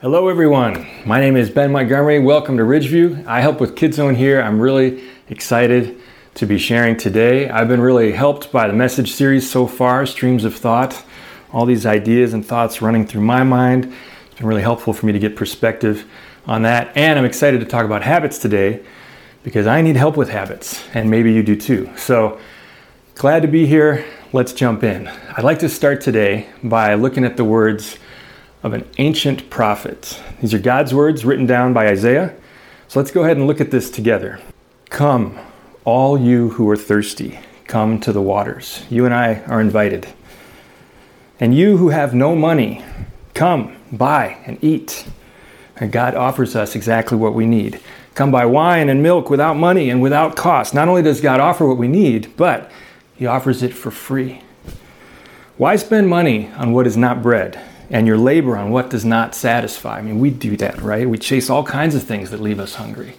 Hello, everyone. My name is Ben Montgomery. Welcome to Ridgeview. I help with Kids Zone here. I'm really excited to be sharing today. I've been really helped by the message series so far, Streams of Thought, all these ideas and thoughts running through my mind. It's been really helpful for me to get perspective on that. And I'm excited to talk about habits today because I need help with habits, and maybe you do too. So, glad to be here. Let's jump in. I'd like to start today by looking at the words of an ancient prophet. These are God's words written down by Isaiah. So let's go ahead and look at this together. Come, all you who are thirsty, come to the waters. You and I are invited. And you who have no money, come, buy, and eat. And God offers us exactly what we need. Come buy wine and milk without money and without cost. Not only does God offer what we need, but He offers it for free. Why spend money on what is not bread and your labor on what does not satisfy. I mean, we do that, right? We chase all kinds of things that leave us hungry.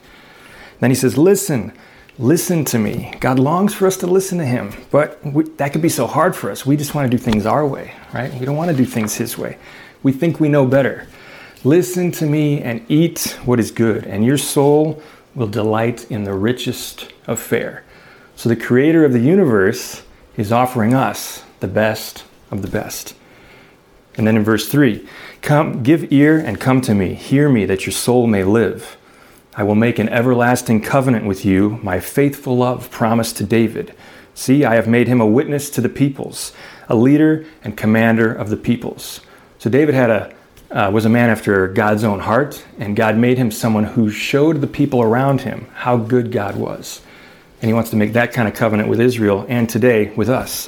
Then he says, Listen, listen to me. God longs for us to listen to him, but we, that could be so hard for us. We just want to do things our way, right? We don't want to do things his way. We think we know better. Listen to me and eat what is good, and your soul will delight in the richest of fare. So the creator of the universe is offering us the best of the best. And then in verse 3, come give ear and come to me, hear me that your soul may live. I will make an everlasting covenant with you, my faithful love promised to David. See, I have made him a witness to the peoples, a leader and commander of the peoples. So David had a uh, was a man after God's own heart, and God made him someone who showed the people around him how good God was. And he wants to make that kind of covenant with Israel and today with us.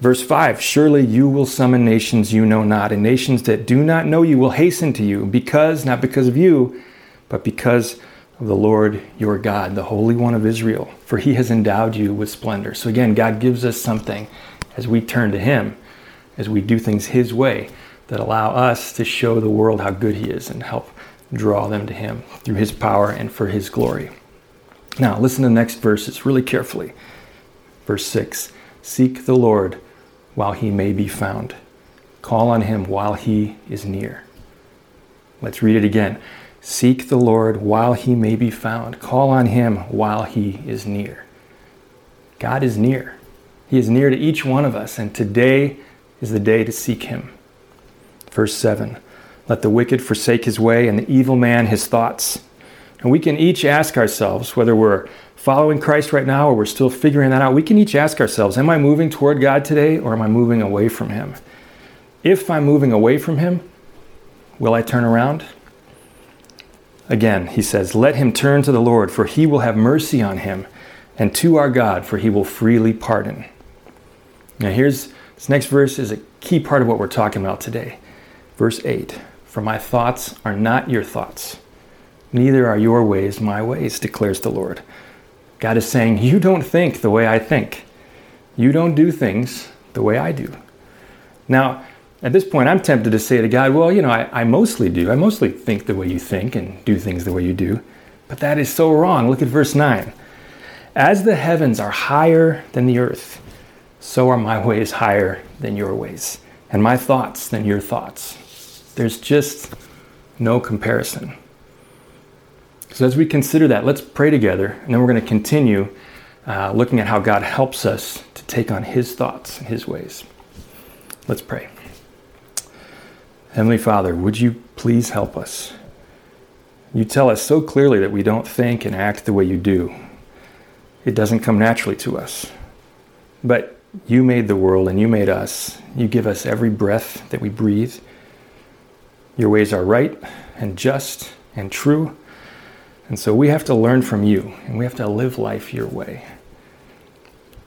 Verse 5 Surely you will summon nations you know not, and nations that do not know you will hasten to you, because, not because of you, but because of the Lord your God, the Holy One of Israel, for he has endowed you with splendor. So again, God gives us something as we turn to him, as we do things his way, that allow us to show the world how good he is and help draw them to him through his power and for his glory. Now, listen to the next verses really carefully. Verse 6 Seek the Lord while he may be found. Call on him while he is near. Let's read it again. Seek the Lord while he may be found. Call on him while he is near. God is near. He is near to each one of us, and today is the day to seek him. Verse 7 Let the wicked forsake his way, and the evil man his thoughts. And we can each ask ourselves whether we're following Christ right now or we're still figuring that out, we can each ask ourselves Am I moving toward God today or am I moving away from Him? If I'm moving away from Him, will I turn around? Again, he says, Let him turn to the Lord, for he will have mercy on him, and to our God, for he will freely pardon. Now, here's this next verse is a key part of what we're talking about today. Verse 8 For my thoughts are not your thoughts, neither are your ways my ways, declares the Lord. God is saying, You don't think the way I think. You don't do things the way I do. Now, at this point, I'm tempted to say to God, Well, you know, I, I, mostly do. I mostly think the way you think and do things the way you do. But that is so wrong. Look at verse 9. As the heavens are higher than the earth, so are my ways higher than your ways, and my thoughts than your thoughts. There's just no comparison. So, as we consider that, let's pray together, and then we're going to continue uh, looking at how God helps us to take on His thoughts and His ways. Let's pray. Heavenly Father, would you please help us? You tell us so clearly that we don't think and act the way you do. It doesn't come naturally to us. But you made the world and you made us. You give us every breath that we breathe. Your ways are right and just and true and so we have to learn from you and we have to live life your way.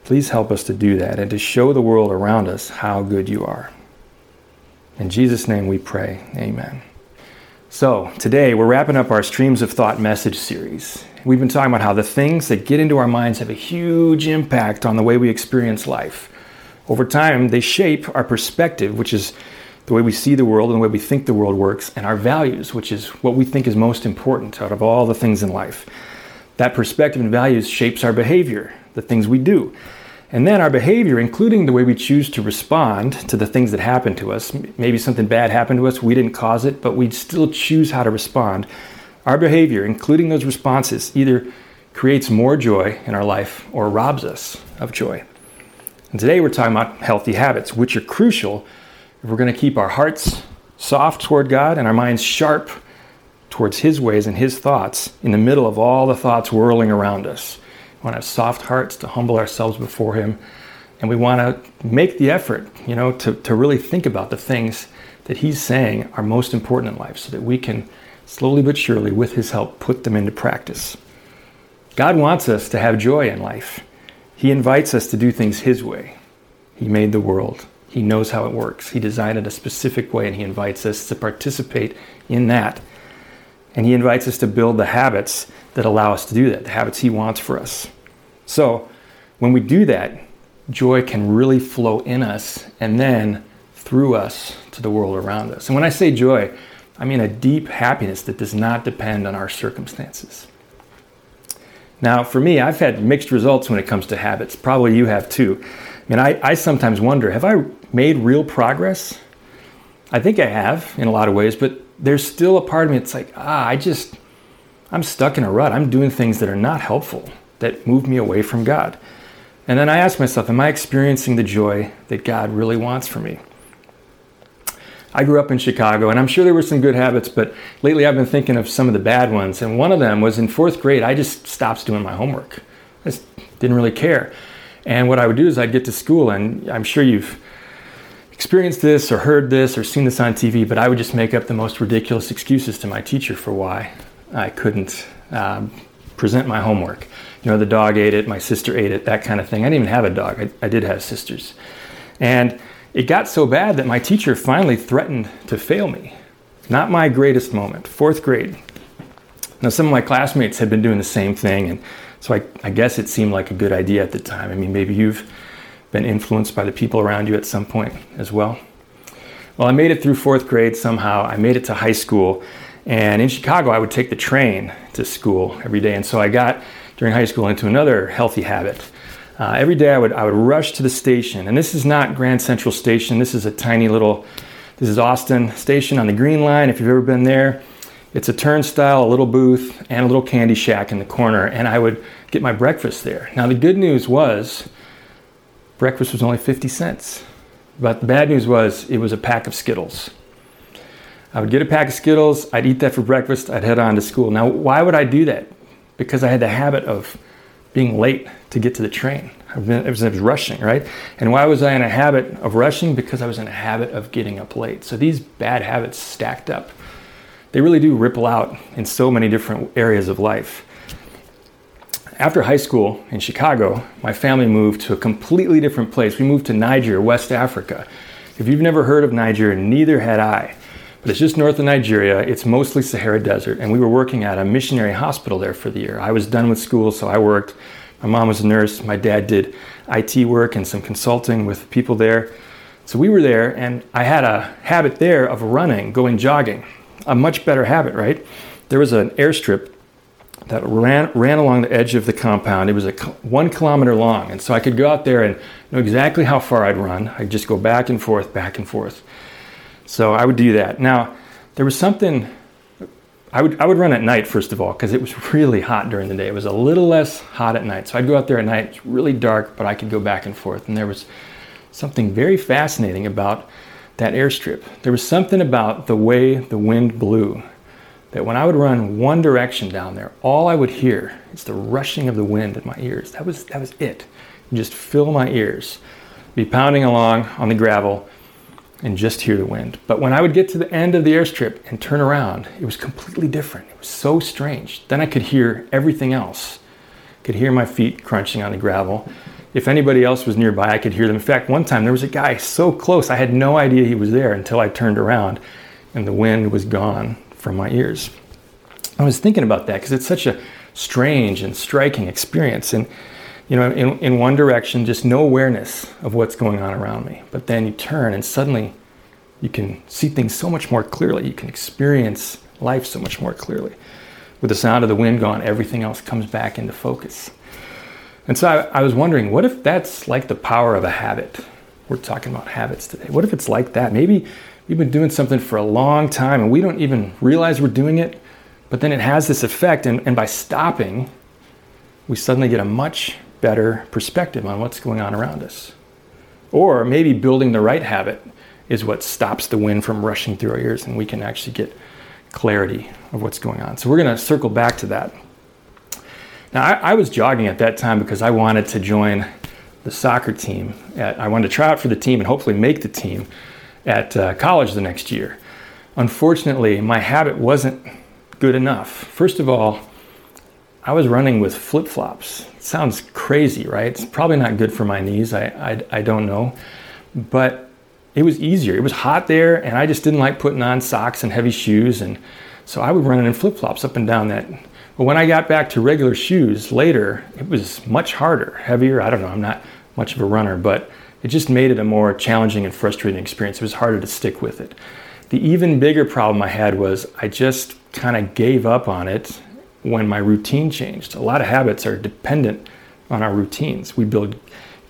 Please help us to do that and to show the world around us how good you are. In Jesus' name we pray. Amen. So, today we're wrapping up our Streams of Thought message series. We've been talking about how the things that get into our minds have a huge impact on the way we experience life. Over time, they shape our perspective, which is the way we see the world and the way we think the world works, and our values, which is what we think is most important out of all the things in life. That perspective and values shapes our behavior, the things we do. And then our behavior, including the way we choose to respond to the things that happen to us, maybe something bad happened to us, we didn't cause it, but we still choose how to respond. Our behavior, including those responses, either creates more joy in our life or robs us of joy. And today we're talking about healthy habits, which are crucial if we're going to keep our hearts soft toward God and our minds sharp towards His ways and His thoughts in the middle of all the thoughts whirling around us. We want to have soft hearts to humble ourselves before Him. And we want to make the effort, you know, to, to really think about the things that He's saying are most important in life so that we can slowly but surely, with His help, put them into practice. God wants us to have joy in life. He invites us to do things His way. He made the world, He knows how it works. He designed it a specific way, and He invites us to participate in that. And He invites us to build the habits that allow us to do that, the habits He wants for us. So, when we do that, joy can really flow in us and then through us to the world around us. And when I say joy, I mean a deep happiness that does not depend on our circumstances. Now, for me, I've had mixed results when it comes to habits. Probably you have too. I mean, I, I sometimes wonder have I made real progress? I think I have in a lot of ways, but there's still a part of me that's like, ah, I just, I'm stuck in a rut. I'm doing things that are not helpful, that move me away from God. And then I ask myself, am I experiencing the joy that God really wants for me? I grew up in Chicago, and I'm sure there were some good habits, but lately I've been thinking of some of the bad ones. And one of them was in fourth grade, I just stopped doing my homework. I just didn't really care. And what I would do is I'd get to school, and I'm sure you've experienced this or heard this or seen this on TV, but I would just make up the most ridiculous excuses to my teacher for why I couldn't um, present my homework. You know, the dog ate it, my sister ate it, that kind of thing. I didn't even have a dog, I, I did have sisters. And it got so bad that my teacher finally threatened to fail me. Not my greatest moment, fourth grade. Now, some of my classmates had been doing the same thing, and so I, I, guess it seemed like a good idea at the time. I mean, maybe you've been influenced by the people around you at some point as well. Well, I made it through fourth grade somehow. I made it to high school, and in Chicago, I would take the train to school every day. And so I got during high school into another healthy habit. Uh, every day I would, I would rush to the station. And this is not Grand Central Station. This is a tiny little, this is Austin Station on the Green Line. If you've ever been there, it's a turnstile, a little booth, and a little candy shack in the corner. And I would get my breakfast there. Now, the good news was breakfast was only 50 cents. But the bad news was it was a pack of Skittles. I would get a pack of Skittles, I'd eat that for breakfast, I'd head on to school. Now, why would I do that? Because I had the habit of being late to get to the train. I was, I was rushing, right? And why was I in a habit of rushing? Because I was in a habit of getting up late. So these bad habits stacked up. They really do ripple out in so many different areas of life. After high school in Chicago, my family moved to a completely different place. We moved to Niger, West Africa. If you've never heard of Niger, neither had I. But it's just north of Nigeria. It's mostly Sahara Desert, and we were working at a missionary hospital there for the year. I was done with school, so I worked. My mom was a nurse. My dad did IT work and some consulting with people there. So we were there, and I had a habit there of running, going jogging. A much better habit, right? There was an airstrip that ran, ran along the edge of the compound. It was a one kilometer long, and so I could go out there and know exactly how far I'd run. I'd just go back and forth, back and forth. So I would do that. Now, there was something I would I would run at night first of all because it was really hot during the day. It was a little less hot at night. So I'd go out there at night. It's really dark, but I could go back and forth. And there was something very fascinating about that airstrip. There was something about the way the wind blew that when I would run one direction down there, all I would hear is the rushing of the wind in my ears. That was that was it. Just fill my ears. Be pounding along on the gravel and just hear the wind. But when I would get to the end of the airstrip and turn around, it was completely different. It was so strange. Then I could hear everything else. Could hear my feet crunching on the gravel. If anybody else was nearby, I could hear them. In fact, one time there was a guy so close, I had no idea he was there until I turned around and the wind was gone from my ears. I was thinking about that because it's such a strange and striking experience. And you know, in, in one direction, just no awareness of what's going on around me. But then you turn and suddenly you can see things so much more clearly. You can experience life so much more clearly. With the sound of the wind gone, everything else comes back into focus. And so I, I was wondering, what if that's like the power of a habit? We're talking about habits today. What if it's like that? Maybe we've been doing something for a long time and we don't even realize we're doing it, but then it has this effect. And, and by stopping, we suddenly get a much better perspective on what's going on around us. Or maybe building the right habit is what stops the wind from rushing through our ears and we can actually get clarity of what's going on. So we're going to circle back to that. Now, I, I, was jogging at that time because I wanted to join the soccer team. At, I wanted to try out for the team and hopefully make the team at uh, college the next year. Unfortunately, my habit wasn't good enough. First of all, I was running with flip flops. Sounds crazy, right? It's probably not good for my knees. I, I, I don't know. But it was easier. It was hot there, and I just didn't like putting on socks and heavy shoes. And so I would run in flip flops up and down that but when I got back to regular shoes later, it was much harder, heavier. I don't know, I'm not much of a runner, but it just made it a more challenging and frustrating experience. It was harder to stick with it. The even bigger problem I had was I just kind of gave up on it when my routine changed. A lot of habits are dependent on our routines. We build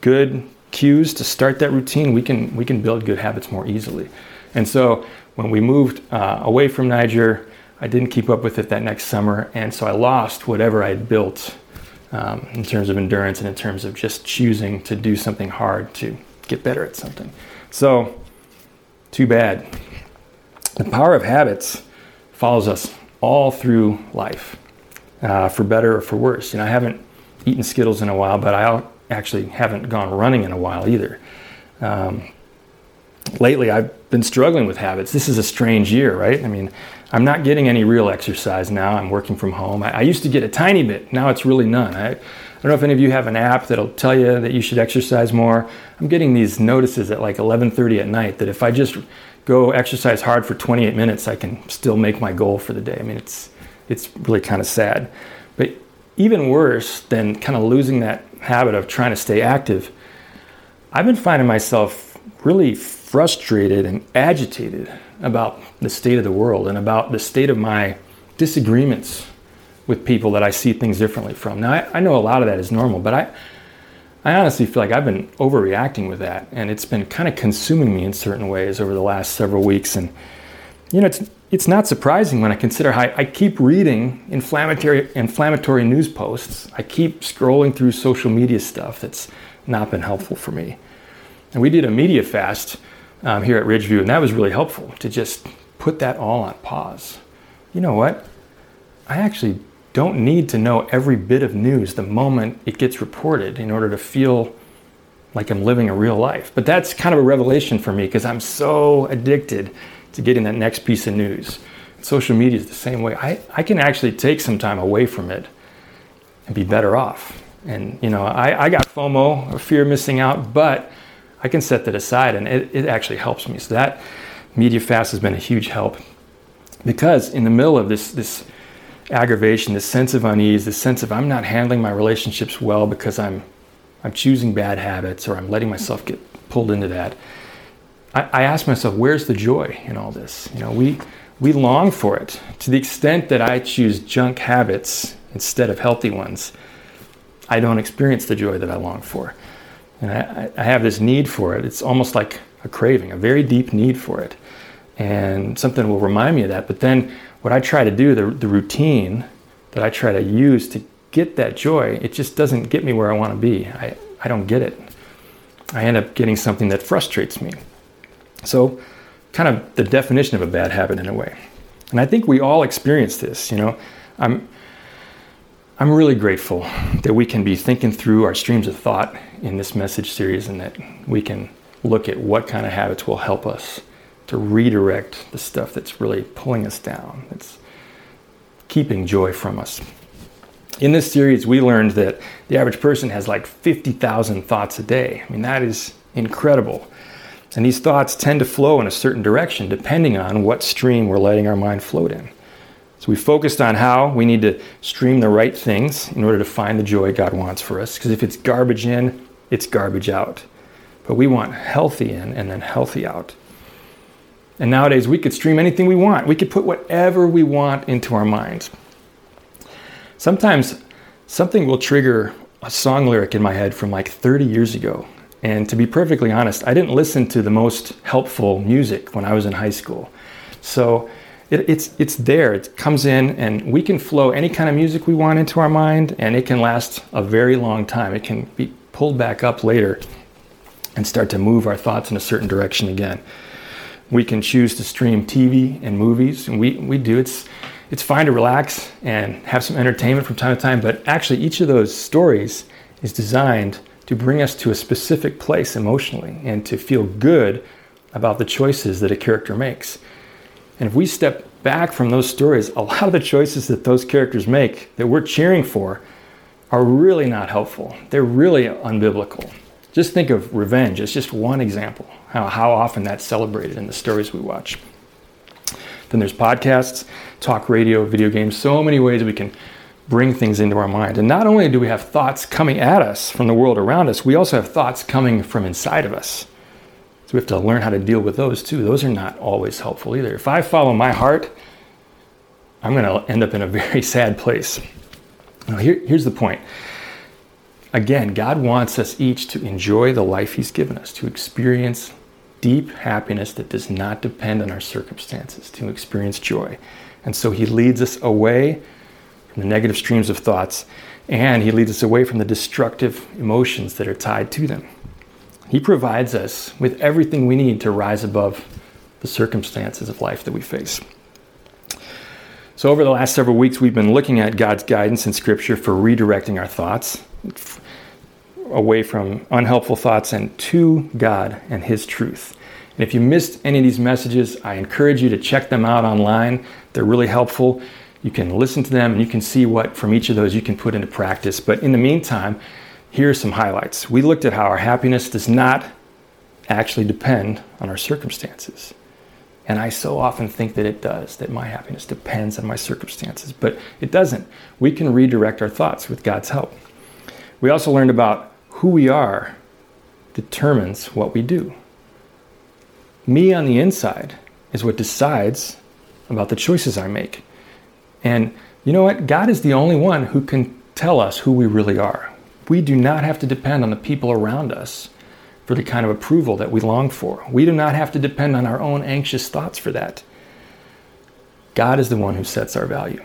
good cues to start that routine. We can we can build good habits more easily. And so when we moved uh, away from Niger, I didn't keep up with it that next summer, and so I lost whatever I had built um, in terms of endurance and in terms of just choosing to do something hard to get better at something. So, too bad. The power of habits follows us all through life, uh, for better or for worse. You know, I haven't eaten Skittles in a while, but I actually haven't gone running in a while either. Um, lately, I've been struggling with habits. This is a strange year, right? I mean, I'm not getting any real exercise now. I'm working from home. I, I, used to get a tiny bit. Now it's really none. I, I don't know if any of you have an app that'll tell you that you should exercise more. I'm getting these notices at like 11:30 at night that if I just go exercise hard for 28 minutes, I can still make my goal for the day. I mean, it's it's really kind of sad. But even worse than kind of losing that habit of trying to stay active, I've been finding myself really frustrated and agitated about the state of the world and about the state of my disagreements with people that I see things differently from. Now, I, I, know a lot of that is normal, but I, I honestly feel like I've been overreacting with that, and it's been kind of consuming me in certain ways over the last several weeks. And you know, it's it's not surprising when I consider how I keep reading inflammatory inflammatory news posts. I keep scrolling through social media stuff that's not been helpful for me. And we did a media fast um, here at Ridgeview, and that was really helpful to just put that all on pause. You know what? I actually don't need to know every bit of news the moment it gets reported in order to feel like I'm living a real life. But that's kind of a revelation for me because I'm so addicted to getting that next piece of news. Social media is the same way. I, I can actually take some time away from it and be better off. And, you know, I, I got FOMO, fear of missing out, but I can set that aside and it, it actually helps me. So that media fast has been a huge help because in the middle of this, this aggravation, this sense of unease, this sense of I'm not handling my relationships well because I'm, I'm choosing bad habits or I'm letting myself get pulled into that. I, I ask myself, where's the joy in all this? You know, we, we long for it to the extent that I choose junk habits instead of healthy ones. I don't experience the joy that I long for. And I, I have this need for it. It's almost like a craving, a very deep need for it. And something will remind me of that. But then what I try to do, the, the routine that I try to use to get that joy, it just doesn't get me where I want to be. I, I don't get it. I end up getting something that frustrates me. So, kind of the definition of a bad habit in a way. And I think we all experience this. You know, I'm I'm really grateful that we can be thinking through our streams of thought in this message series and that we can look at what kind of habits will help us to redirect the stuff that's really pulling us down, that's keeping joy from us. In this series, we learned that the average person has like 50,000 thoughts a day. I mean, that is incredible. And these thoughts tend to flow in a certain direction depending on what stream we're letting our mind float in. So we focused on how we need to stream the right things in order to find the joy God wants for us. Because if it's garbage in, it's garbage out. But we want healthy in and then healthy out. And nowadays we could stream anything we want. We could put whatever we want into our minds. Sometimes something will trigger a song lyric in my head from like 30 years ago. And to be perfectly honest, I didn't listen to the most helpful music when I was in high school. So it, it's, it's there, it comes in, and we can flow any kind of music we want into our mind, and it can last a very long time. It can be pulled back up later and start to move our thoughts in a certain direction again. We can choose to stream TV and movies, and we, we do. It's, it's fine to relax and have some entertainment from time to time, but actually, each of those stories is designed to bring us to a specific place emotionally and to feel good about the choices that a character makes. And if we step back from those stories, a lot of the choices that those characters make that we're cheering for are really not helpful. They're really unbiblical. Just think of revenge as just one example, how, how often that's celebrated in the stories we watch. Then there's podcasts, talk radio, video games, so many ways we can bring things into our mind. And not only do we have thoughts coming at us from the world around us, we also have thoughts coming from inside of us. So we have to learn how to deal with those too. Those are not always helpful either. If I follow my heart, I'm going to end up in a very sad place. Now, here, here's the point. Again, God wants us each to enjoy the life He's given us, to experience deep happiness that does not depend on our circumstances, to experience joy. And so he leads us away from the negative streams of thoughts, and he leads us away from the destructive emotions that are tied to them. He provides us with everything we need to rise above the circumstances of life that we face. So, over the last several weeks, we've been looking at God's guidance in Scripture for redirecting our thoughts away from unhelpful thoughts and to God and His truth. And if you missed any of these messages, I encourage you to check them out online. They're really helpful. You can listen to them and you can see what from each of those you can put into practice. But in the meantime, here are some highlights. We looked at how our happiness does not actually depend on our circumstances. And I so often think that it does, that my happiness depends on my circumstances, but it doesn't. We can redirect our thoughts with God's help. We also learned about who we are determines what we do. Me on the inside is what decides about the choices I make. And you know what? God is the only one who can tell us who we really are. We do not have to depend on the people around us for the kind of approval that we long for. We do not have to depend on our own anxious thoughts for that. God is the one who sets our value.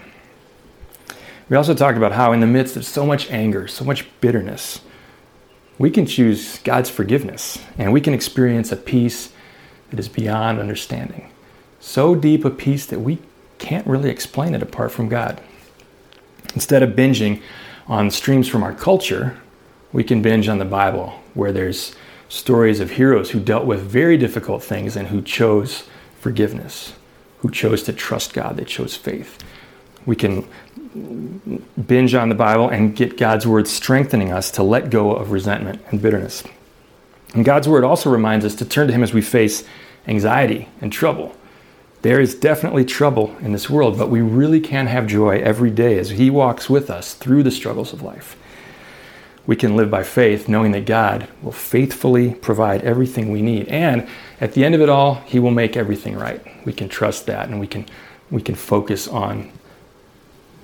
We also talked about how, in the midst of so much anger, so much bitterness, we can choose God's forgiveness and we can experience a peace that is beyond understanding. So deep a peace that we can't really explain it apart from God. Instead of binging on streams from our culture, we can binge on the Bible, where there's stories of heroes who dealt with very difficult things and who chose forgiveness, who chose to trust God, they chose faith. We can binge on the Bible and get God's word strengthening us to let go of resentment and bitterness. And God's word also reminds us to turn to Him as we face anxiety and trouble. There is definitely trouble in this world, but we really can have joy every day as He walks with us through the struggles of life. We can live by faith, knowing that God will faithfully provide everything we need. And at the end of it all, He will make everything right. We can trust that and we can, we can focus on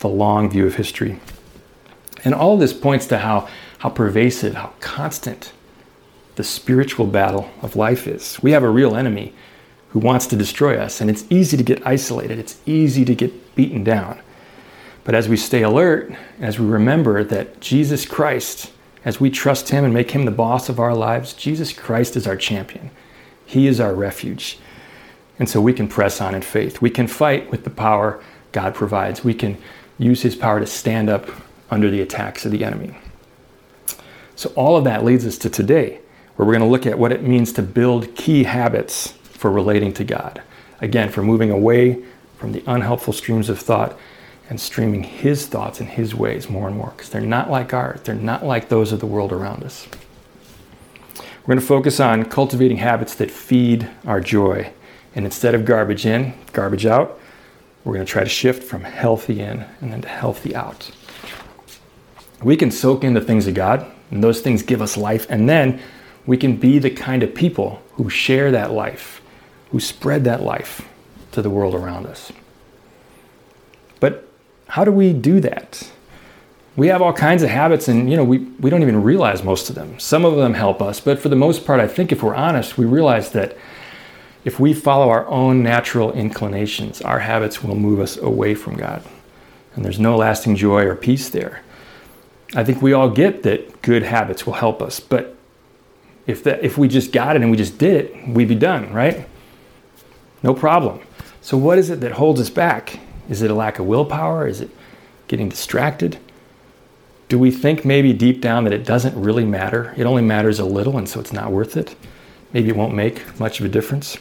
the long view of history. And all this points to how, how pervasive, how constant the spiritual battle of life is. We have a real enemy who wants to destroy us, and it's easy to get isolated, it's easy to get beaten down. But as we stay alert, as we remember that Jesus Christ, as we trust Him and make Him the boss of our lives, Jesus Christ is our champion. He is our refuge. And so we can press on in faith. We can fight with the power God provides. We can use his power to stand up under the attacks of the enemy. So, all of that leads us to today, where we're going to look at what it means to build key habits for relating to God. Again, for moving away from the unhelpful streams of thought and streaming his thoughts and his ways more and more, because they're not like ours, they're not like those of the world around us. We're going to focus on cultivating habits that feed our joy. And instead of garbage in, garbage out, we're going to try to shift from healthy in and then to healthy out. We can soak in the things of God, and those things give us life, and then we can be the kind of people who share that life, who spread that life to the world around us. But how do we do that? We have all kinds of habits, and you know, we, we don't even realize most of them. Some of them help us, but for the most part, I think if we're honest, we realize that if we follow our own natural inclinations, our habits will move us away from God. And there's no lasting joy or peace there. I think we all get that good habits will help us, but if that if we just got it and we just did it, we'd be done, right? No problem. So what is it that holds us back? Is it a lack of willpower? Is it getting distracted? Do we think maybe deep down that it doesn't really matter? It only matters a little and so it's not worth it? Maybe it won't make much of a difference?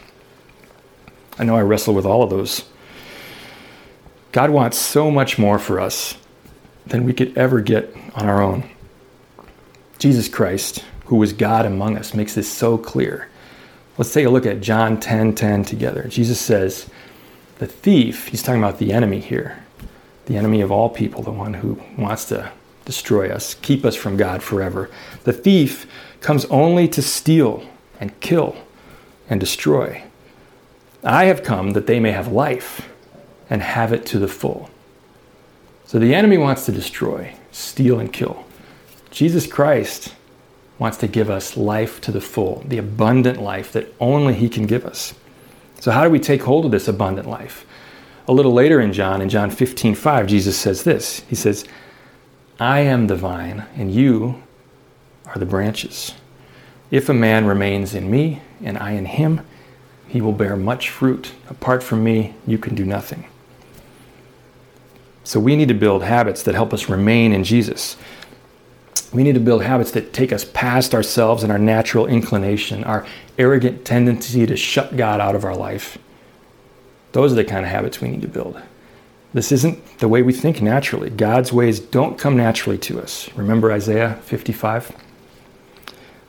I know I wrestle with all of those. God wants so much more for us than we could ever get on our own. Jesus Christ, who was God among us, makes this so clear. Let's take a look at John 10:10 10, 10 together. Jesus says, "The thief, he's talking about the enemy here. The enemy of all people, the one who wants to destroy us, keep us from God forever. The thief comes only to steal and kill and destroy. I have come that they may have life and have it to the full. So the enemy wants to destroy, steal, and kill. Jesus Christ wants to give us life to the full, the abundant life that only He can give us. So, how do we take hold of this abundant life? A little later in John, in John 15 5, Jesus says this He says, I am the vine, and you are the branches. If a man remains in me, and I in him, he will bear much fruit. Apart from me, you can do nothing. So we need to build habits that help us remain in Jesus. We need to build habits that take us past ourselves and our natural inclination, our arrogant tendency to shut God out of our life. Those are the kind of habits we need to build. This isn't the way we think naturally. God's ways don't come naturally to us. Remember Isaiah 55?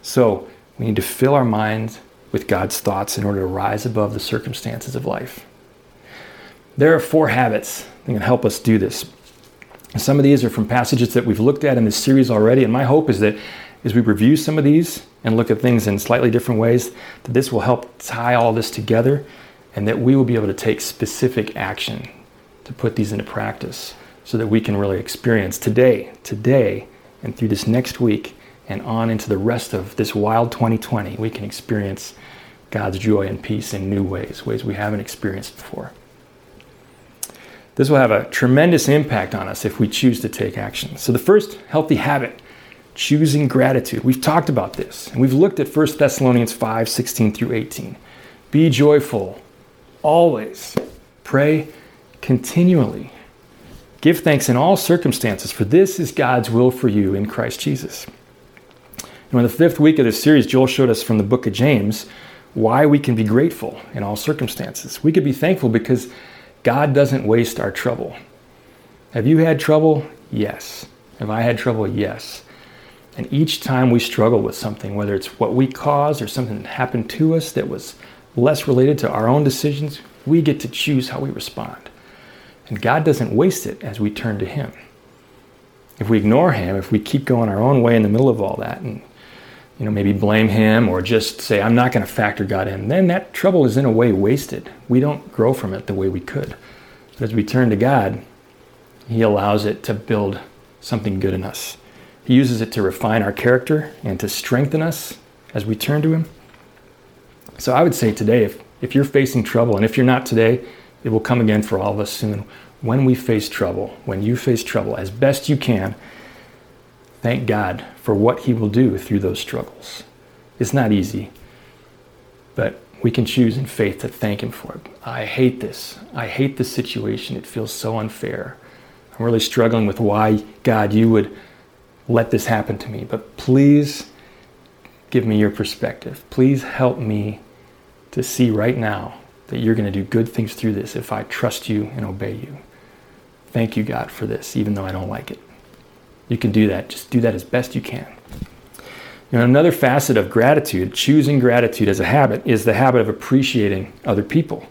So we need to fill our minds with God's thoughts in order to rise above the circumstances of life. There are four habits that can help us do this. Some of these are from passages that we've looked at in this series already, and my hope is that as we review some of these and look at things in slightly different ways, that this will help tie all this together and that we will be able to take specific action to put these into practice so that we can really experience today, today, and through this next week and on into the rest of this wild 2020, we can experience God's joy and peace in new ways, ways we haven't experienced before. This will have a tremendous impact on us if we choose to take action. So, the first healthy habit, choosing gratitude. We've talked about this, and we've looked at 1 Thessalonians 5 16 through 18. Be joyful always, pray continually. Give thanks in all circumstances, for this is God's will for you in Christ Jesus. And in the fifth week of this series, Joel showed us from the book of James why we can be grateful in all circumstances. We could be thankful because God doesn't waste our trouble. Have you had trouble? Yes. Have I had trouble? Yes. And each time we struggle with something, whether it's what we caused or something that happened to us that was less related to our own decisions, we get to choose how we respond. And God doesn't waste it as we turn to Him. If we ignore Him, if we keep going our own way in the middle of all that and you know, maybe blame him or just say, I'm not going to factor God in, then that trouble is in a way wasted. We don't grow from it the way we could. But as we turn to God, He allows it to build something good in us. He uses it to refine our character and to strengthen us as we turn to Him. So I would say today, if, if you're facing trouble, and if you're not today, it will come again for all of us soon. When we face trouble, when you face trouble, as best you can, Thank God for what He will do through those struggles. It's not easy, but we can choose in faith to thank Him for it. I hate this. I hate this situation. It feels so unfair. I'm really struggling with why, God, you would let this happen to me. But please give me your perspective. Please help me to see right now that you're going to do good things through this if I trust you and obey you. Thank you, God, for this, even though I don't like it you can do that. Just do that as best you can. Know, another facet of gratitude, choosing gratitude as a habit, is the habit of appreciating other people.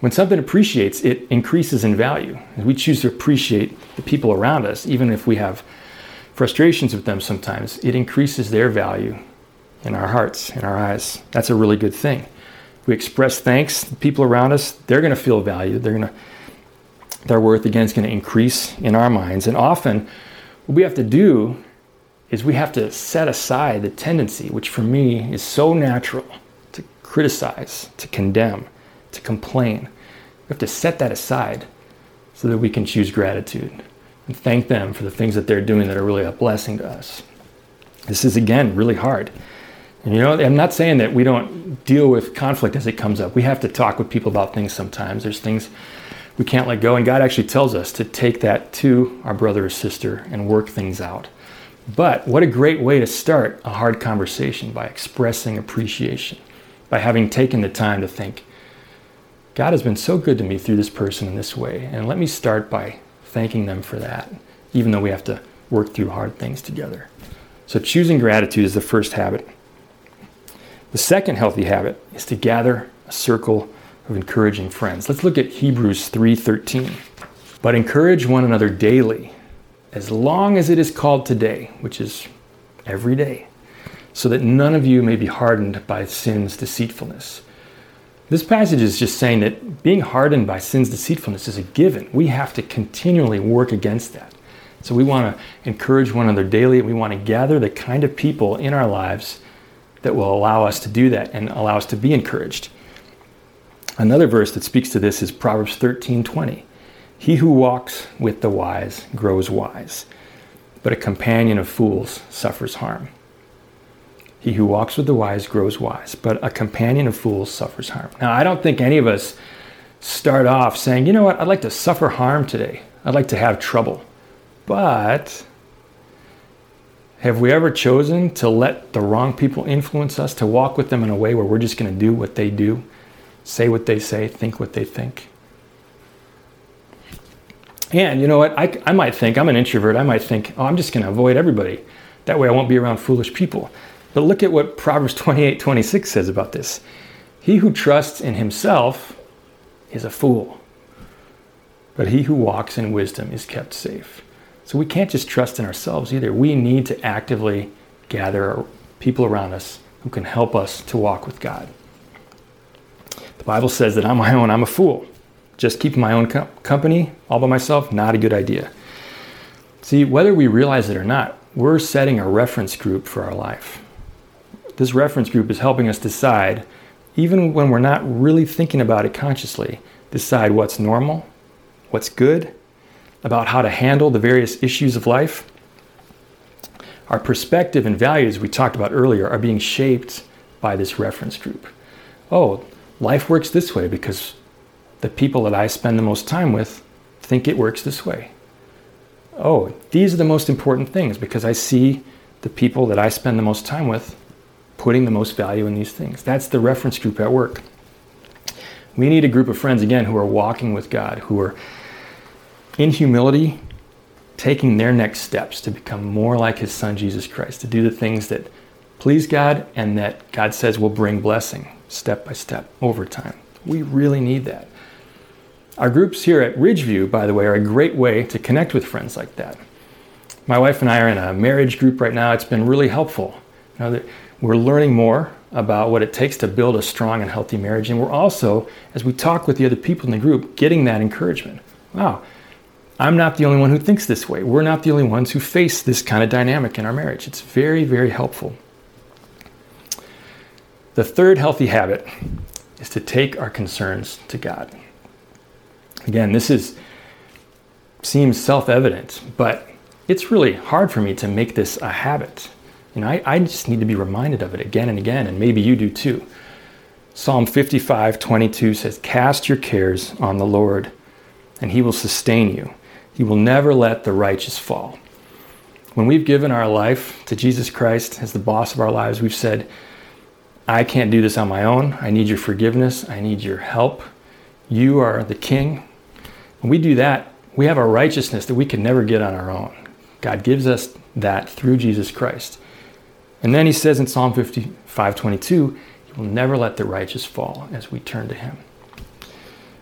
When something appreciates, it increases in value. And we choose to appreciate the people around us, even if we have frustrations with them sometimes, it increases their value in our hearts, in our eyes. That's a really good thing. We express thanks to people around us, they're going to feel valued. They're going to, their worth again is going to increase in our minds. And often, What we have to do is we have to set aside the tendency, which for me is so natural, to criticize, to condemn, to complain. We have to set that aside so that we can choose gratitude and thank them for the things that they're doing that are really a blessing to us. This is, again, really hard. And you know, I'm not saying that we don't deal with conflict as it comes up. We have to talk with people about things sometimes. There's things we can't let go. And God actually tells us to take that to our brother or sister and work things out. But what a great way to start a hard conversation by expressing appreciation, by having taken the time to think, God has been so good to me through this person in this way. And let me start by thanking them for that, even though we have to work through hard things together. So, choosing gratitude is the first habit. The second healthy habit is to gather a circle of encouraging friends. Let's look at Hebrews 3:13. But encourage one another daily, as long as it is called today, which is every day, so that none of you may be hardened by sin's deceitfulness. This passage is just saying that being hardened by sin's deceitfulness is a given. We have to continually work against that. So we want to encourage one another daily. And we want to gather the kind of people in our lives that will allow us to do that and allow us to be encouraged. Another verse that speaks to this is Proverbs 13:20. He who walks with the wise grows wise, but a companion of fools suffers harm. He who walks with the wise grows wise, but a companion of fools suffers harm. Now, I don't think any of us start off saying, you know what, I'd like to suffer harm today. I'd like to have trouble. But have we ever chosen to let the wrong people influence us, to walk with them in a way where we're just going to do what they do, say what they say, think what they think? And you know what? I, I might think, I'm an introvert, I might think, oh, I'm just going to avoid everybody. That way I won't be around foolish people. But look at what Proverbs 28 26 says about this. He who trusts in himself is a fool, but he who walks in wisdom is kept safe. So we can't just trust in ourselves either. We need to actively gather people around us who can help us to walk with God. The Bible says that on my own, I'm a fool. Just keeping my own co- company all by myself, not a good idea. See, whether we realize it or not, we're setting a reference group for our life. This reference group is helping us decide, even when we're not really thinking about it consciously, decide what's normal, what's good, about how to handle the various issues of life. Our perspective and values we talked about earlier are being shaped by this reference group. Oh, life works this way because the people that I spend the most time with think it works this way. Oh, these are the most important things because I see the people that I spend the most time with putting the most value in these things. That's the reference group at work. We need a group of friends, again, who are walking with God, who are in humility, taking their next steps to become more like His Son, Jesus Christ, to do the things that please God and that God says will bring blessing step by step over time. We really need that. Our groups here at Ridgeview, by the way, are a great way to connect with friends like that. My wife and I are in a marriage group right now. It's been really helpful. You know, we're learning more about what it takes to build a strong and healthy marriage. And we're also, as we talk with the other people in the group, getting that encouragement. Wow, I'm not the only one who thinks this way. We're not the only ones who face this kind of dynamic in our marriage. It's very, very helpful. The third healthy habit is to take our concerns to God. Again, this is seems self-evident, but it's really hard for me to make this a habit. You know, I, I just need to be reminded of it again and again, and maybe you do too. Psalm 55 22 says, Cast your cares on the Lord, and he will sustain you. He will never let the righteous fall. When we've given our life to Jesus Christ as the boss of our lives, we've said, I can't do this on my own. I need your forgiveness. I need your help. You are the king. When we do that, we have a righteousness that we can never get on our own. God gives us that through Jesus Christ. And then he says in Psalm 55 22, He will never let the righteous fall as we turn to Him.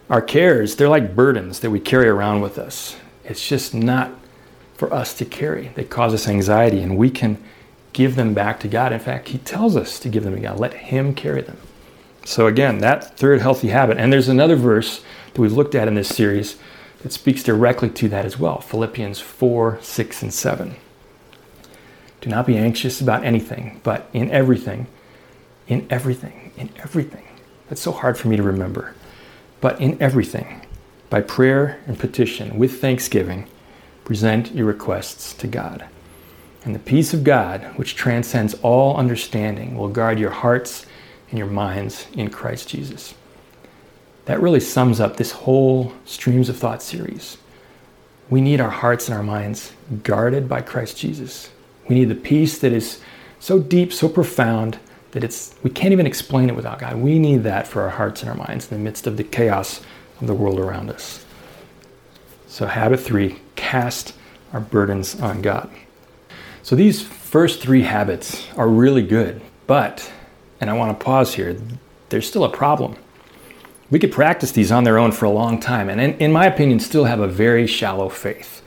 Our cares, they're like burdens that we carry around with us. It's just not for us to carry. They cause us anxiety, and we can give them back to God. In fact, He tells us to give them to God. Let Him carry them. So, again, that third healthy habit. And there's another verse that we've looked at in this series that speaks directly to that as well Philippians 4, 6, and 7. Do not be anxious about anything, but in everything, in everything, in everything. That's so hard for me to remember. But in everything, by prayer and petition, with thanksgiving, present your requests to God. And the peace of God, which transcends all understanding, will guard your hearts and your minds in Christ Jesus. That really sums up this whole Streams of Thought series. We need our hearts and our minds guarded by Christ Jesus. We need the peace that is so deep, so profound that it's we can't even explain it without God. We need that for our hearts and our minds in the midst of the chaos of the world around us. So habit 3, cast our burdens on God. So these first 3 habits are really good, but and I want to pause here, there's still a problem. We could practice these on their own for a long time and in, in my opinion still have a very shallow faith.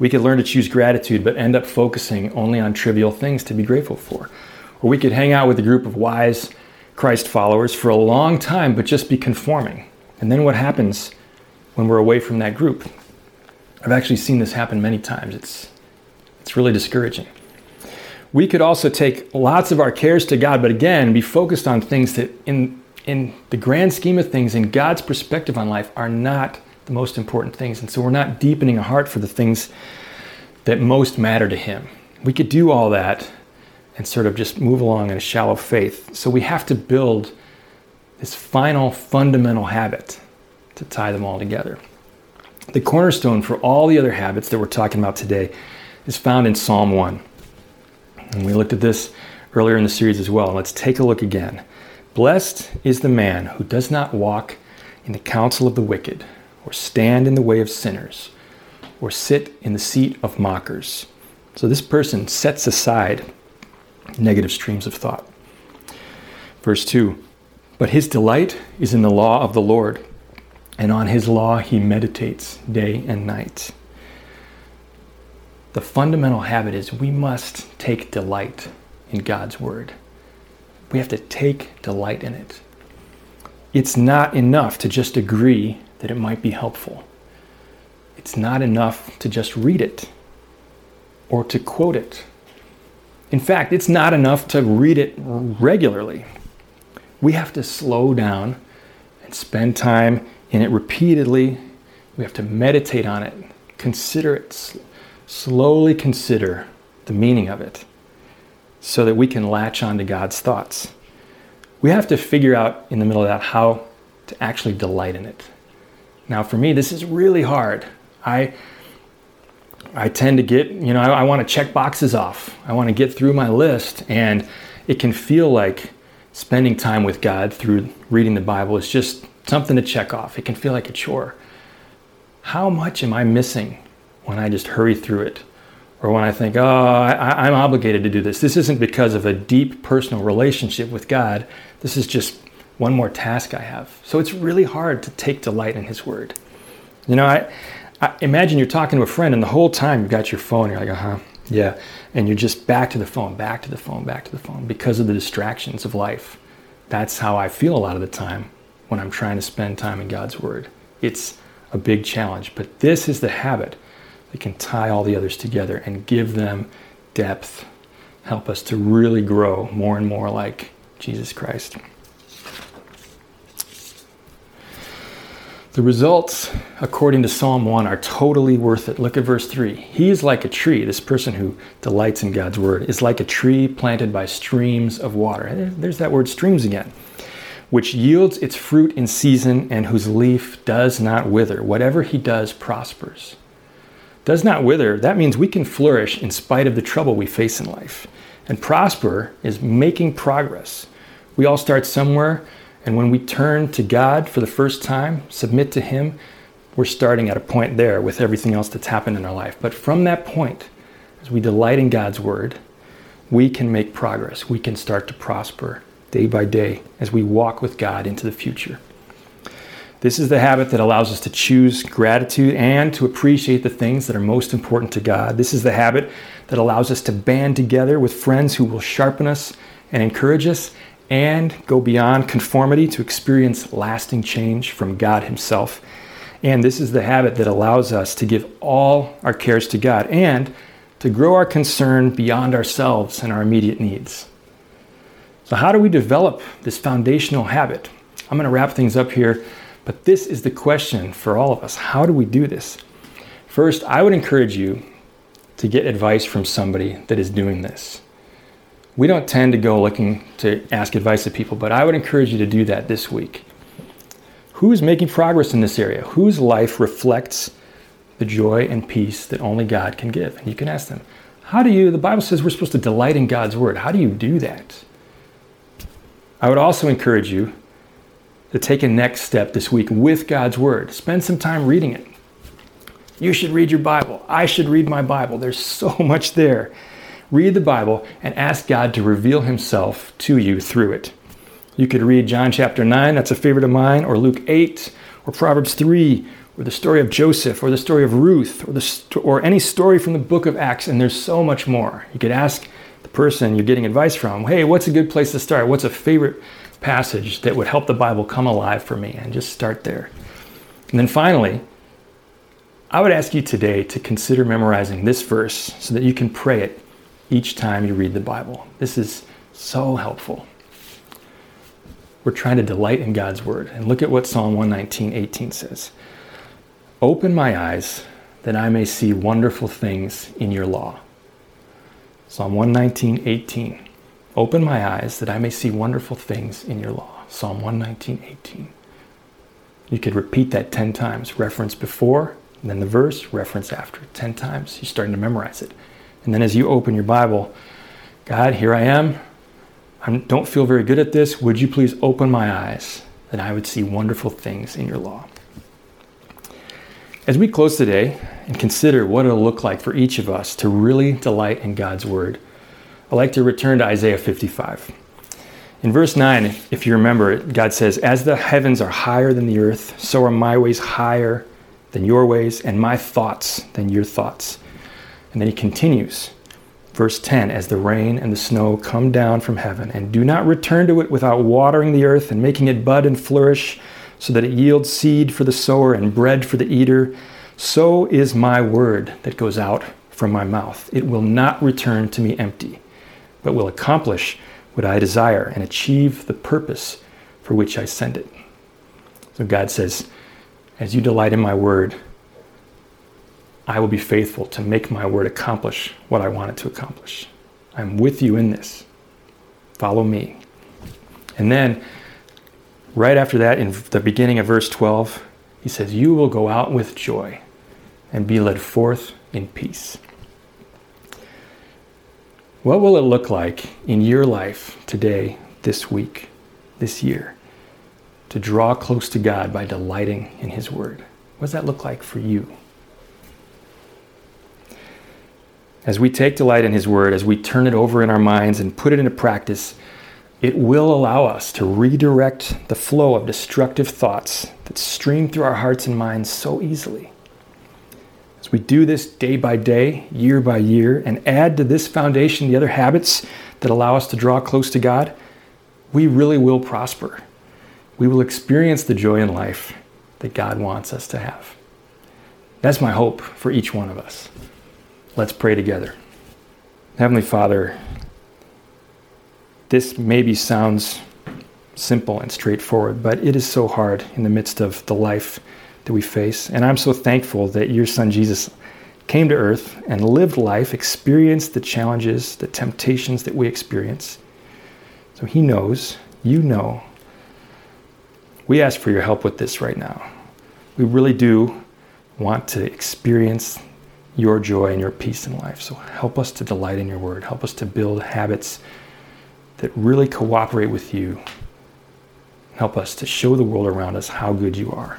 We could learn to choose gratitude, but end up focusing only on trivial things to be grateful for. Or we could hang out with a group of wise Christ followers for a long time, but just be conforming. And then what happens when we're away from that group? I've actually seen this happen many times. It's, it's really discouraging. We could also take lots of our cares to God, but again, be focused on things that, in, in the grand scheme of things, in God's perspective on life, are not the most important things. And so we're not deepening a heart for the things that most matter to Him. We could do all that and sort of just move along in a shallow faith. So we have to build this final fundamental habit to tie them all together. The cornerstone for all the other habits that we're talking about today is found in Psalm 1. And we looked at this earlier in the series as well. Let's take a look again. Blessed is the man who does not walk in the counsel of the wicked or stand in the way of sinners, or sit in the seat of mockers. So this person sets aside negative streams of thought. Verse 2 But his delight is in the law of the Lord, and on his law he meditates day and night. The fundamental habit is we must take delight in God's word. We have to take delight in it. It's not enough to just agree that it might be helpful. It's not enough to just read it or to quote it. In fact, it's not enough to read it regularly. We have to slow down and spend time in it repeatedly. We have to meditate on it, consider it, slowly consider the meaning of it so that we can latch on to God's thoughts. We have to figure out in the middle of that how to actually delight in it. Now, for me, this is really hard. I I tend to get, you know, I, I want to check boxes off. I want to get through my list, and it can feel like spending time with God through reading the Bible is just something to check off. It can feel like a chore. How much am I missing when I just hurry through it? Or when I think, oh, I, I'm obligated to do this. This isn't because of a deep personal relationship with God. This is just one more task I have. So it's really hard to take delight in His Word. You know, I, I imagine you're talking to a friend, and the whole time you've got your phone. You're like, uh huh, yeah, and you're just back to the phone, back to the phone, back to the phone because of the distractions of life. That's how I feel a lot of the time when I'm trying to spend time in God's Word. It's a big challenge, but this is the habit that can tie all the others together and give them depth, help us to really grow more and more like Jesus Christ. The results, according to Psalm 1, are totally worth it. Look at verse 3. He is like a tree, this person who delights in God's word, is like a tree planted by streams of water. There's that word streams again, which yields its fruit in season and whose leaf does not wither. Whatever he does prospers. Does not wither, that means we can flourish in spite of the trouble we face in life. And prosper is making progress. We all start somewhere and when we turn to God for the first time, submit to Him, we're starting at a point there with everything else that's happened in our life. But from that point, as we delight in God's Word, we can make progress. We can start to prosper day by day as we walk with God into the future. This is the habit that allows us to choose gratitude and to appreciate the things that are most important to God. This is the habit that allows us to band together with friends who will sharpen us and encourage us and go beyond conformity to experience lasting change from God Himself. And this is the habit that allows us to give all our cares to God and to grow our concern beyond ourselves and our immediate needs. So, how do we develop this foundational habit? I'm going to wrap things up here, but this is the question for all of us. How do we do this? First, I would encourage you to get advice from somebody that is doing this. We don't tend to go looking to ask advice of people, but I would encourage you to do that this week. Who's making progress in this area? Whose life reflects the joy and peace that only God can give? And you can ask them, How do you, the Bible says we're supposed to delight in God's word. How do you do that? I would also encourage you to take a next step this week with God's Word. Spend some time reading it. You should read your Bible. I should read my Bible. There's so much there. Read the Bible and ask God to reveal Himself to you through it. You could read John chapter 9, that's a favorite of mine, or Luke 8, or Proverbs 3, or the story of Joseph, or the story of Ruth, or, the, or any story from the book of Acts, and there's so much more. You could ask the person you're getting advice from, hey, what's a good place to start? What's a favorite passage that would help the Bible come alive for me, and just start there. And then finally, I would ask you today to consider memorizing this verse so that you can pray it each time you read the Bible. This is so helpful. We're trying to delight in God's word. And look at what Psalm 119, 18 says Open my eyes that I may see wonderful things in your law. Psalm 119, 18. Open my eyes that I may see wonderful things in your law. Psalm 119, 18. You could repeat that 10 times. Reference before, then the verse, reference after. 10 times. You're starting to memorize it. And then as you open your Bible, God, here I am. I don't feel very good at this. Would you please open my eyes that I would see wonderful things in your law? As we close today and consider what it'll look like for each of us to really delight in God's word, I like to return to Isaiah 55. In verse 9, if you remember, it, God says, As the heavens are higher than the earth, so are my ways higher than your ways, and my thoughts than your thoughts. And then he continues, verse 10 As the rain and the snow come down from heaven, and do not return to it without watering the earth and making it bud and flourish, so that it yields seed for the sower and bread for the eater, so is my word that goes out from my mouth. It will not return to me empty but will accomplish what I desire and achieve the purpose for which I send it. So God says, As you delight in my word, I will be faithful to make my word accomplish what I want it to accomplish. I'm with you in this. Follow me. And then, right after that, in the beginning of verse 12, he says, You will go out with joy and be led forth in peace. What will it look like in your life today, this week, this year, to draw close to God by delighting in His Word? What does that look like for you? As we take delight in His Word, as we turn it over in our minds and put it into practice, it will allow us to redirect the flow of destructive thoughts that stream through our hearts and minds so easily. As we do this day by day, year by year, and add to this foundation the other habits that allow us to draw close to God, we really will prosper. We will experience the joy in life that God wants us to have. That's my hope for each one of us. Let's pray together. Heavenly Father, this maybe sounds simple and straightforward, but it is so hard in the midst of the life that we face. And I'm so thankful that your son Jesus came to earth and lived life, experienced the challenges, the temptations that we experience. So he knows, you know. We ask for your help with this right now. We really do want to experience your joy and your peace in life. So help us to delight in your word. Help us to build habits that really cooperate with you. Help us to show the world around us how good you are.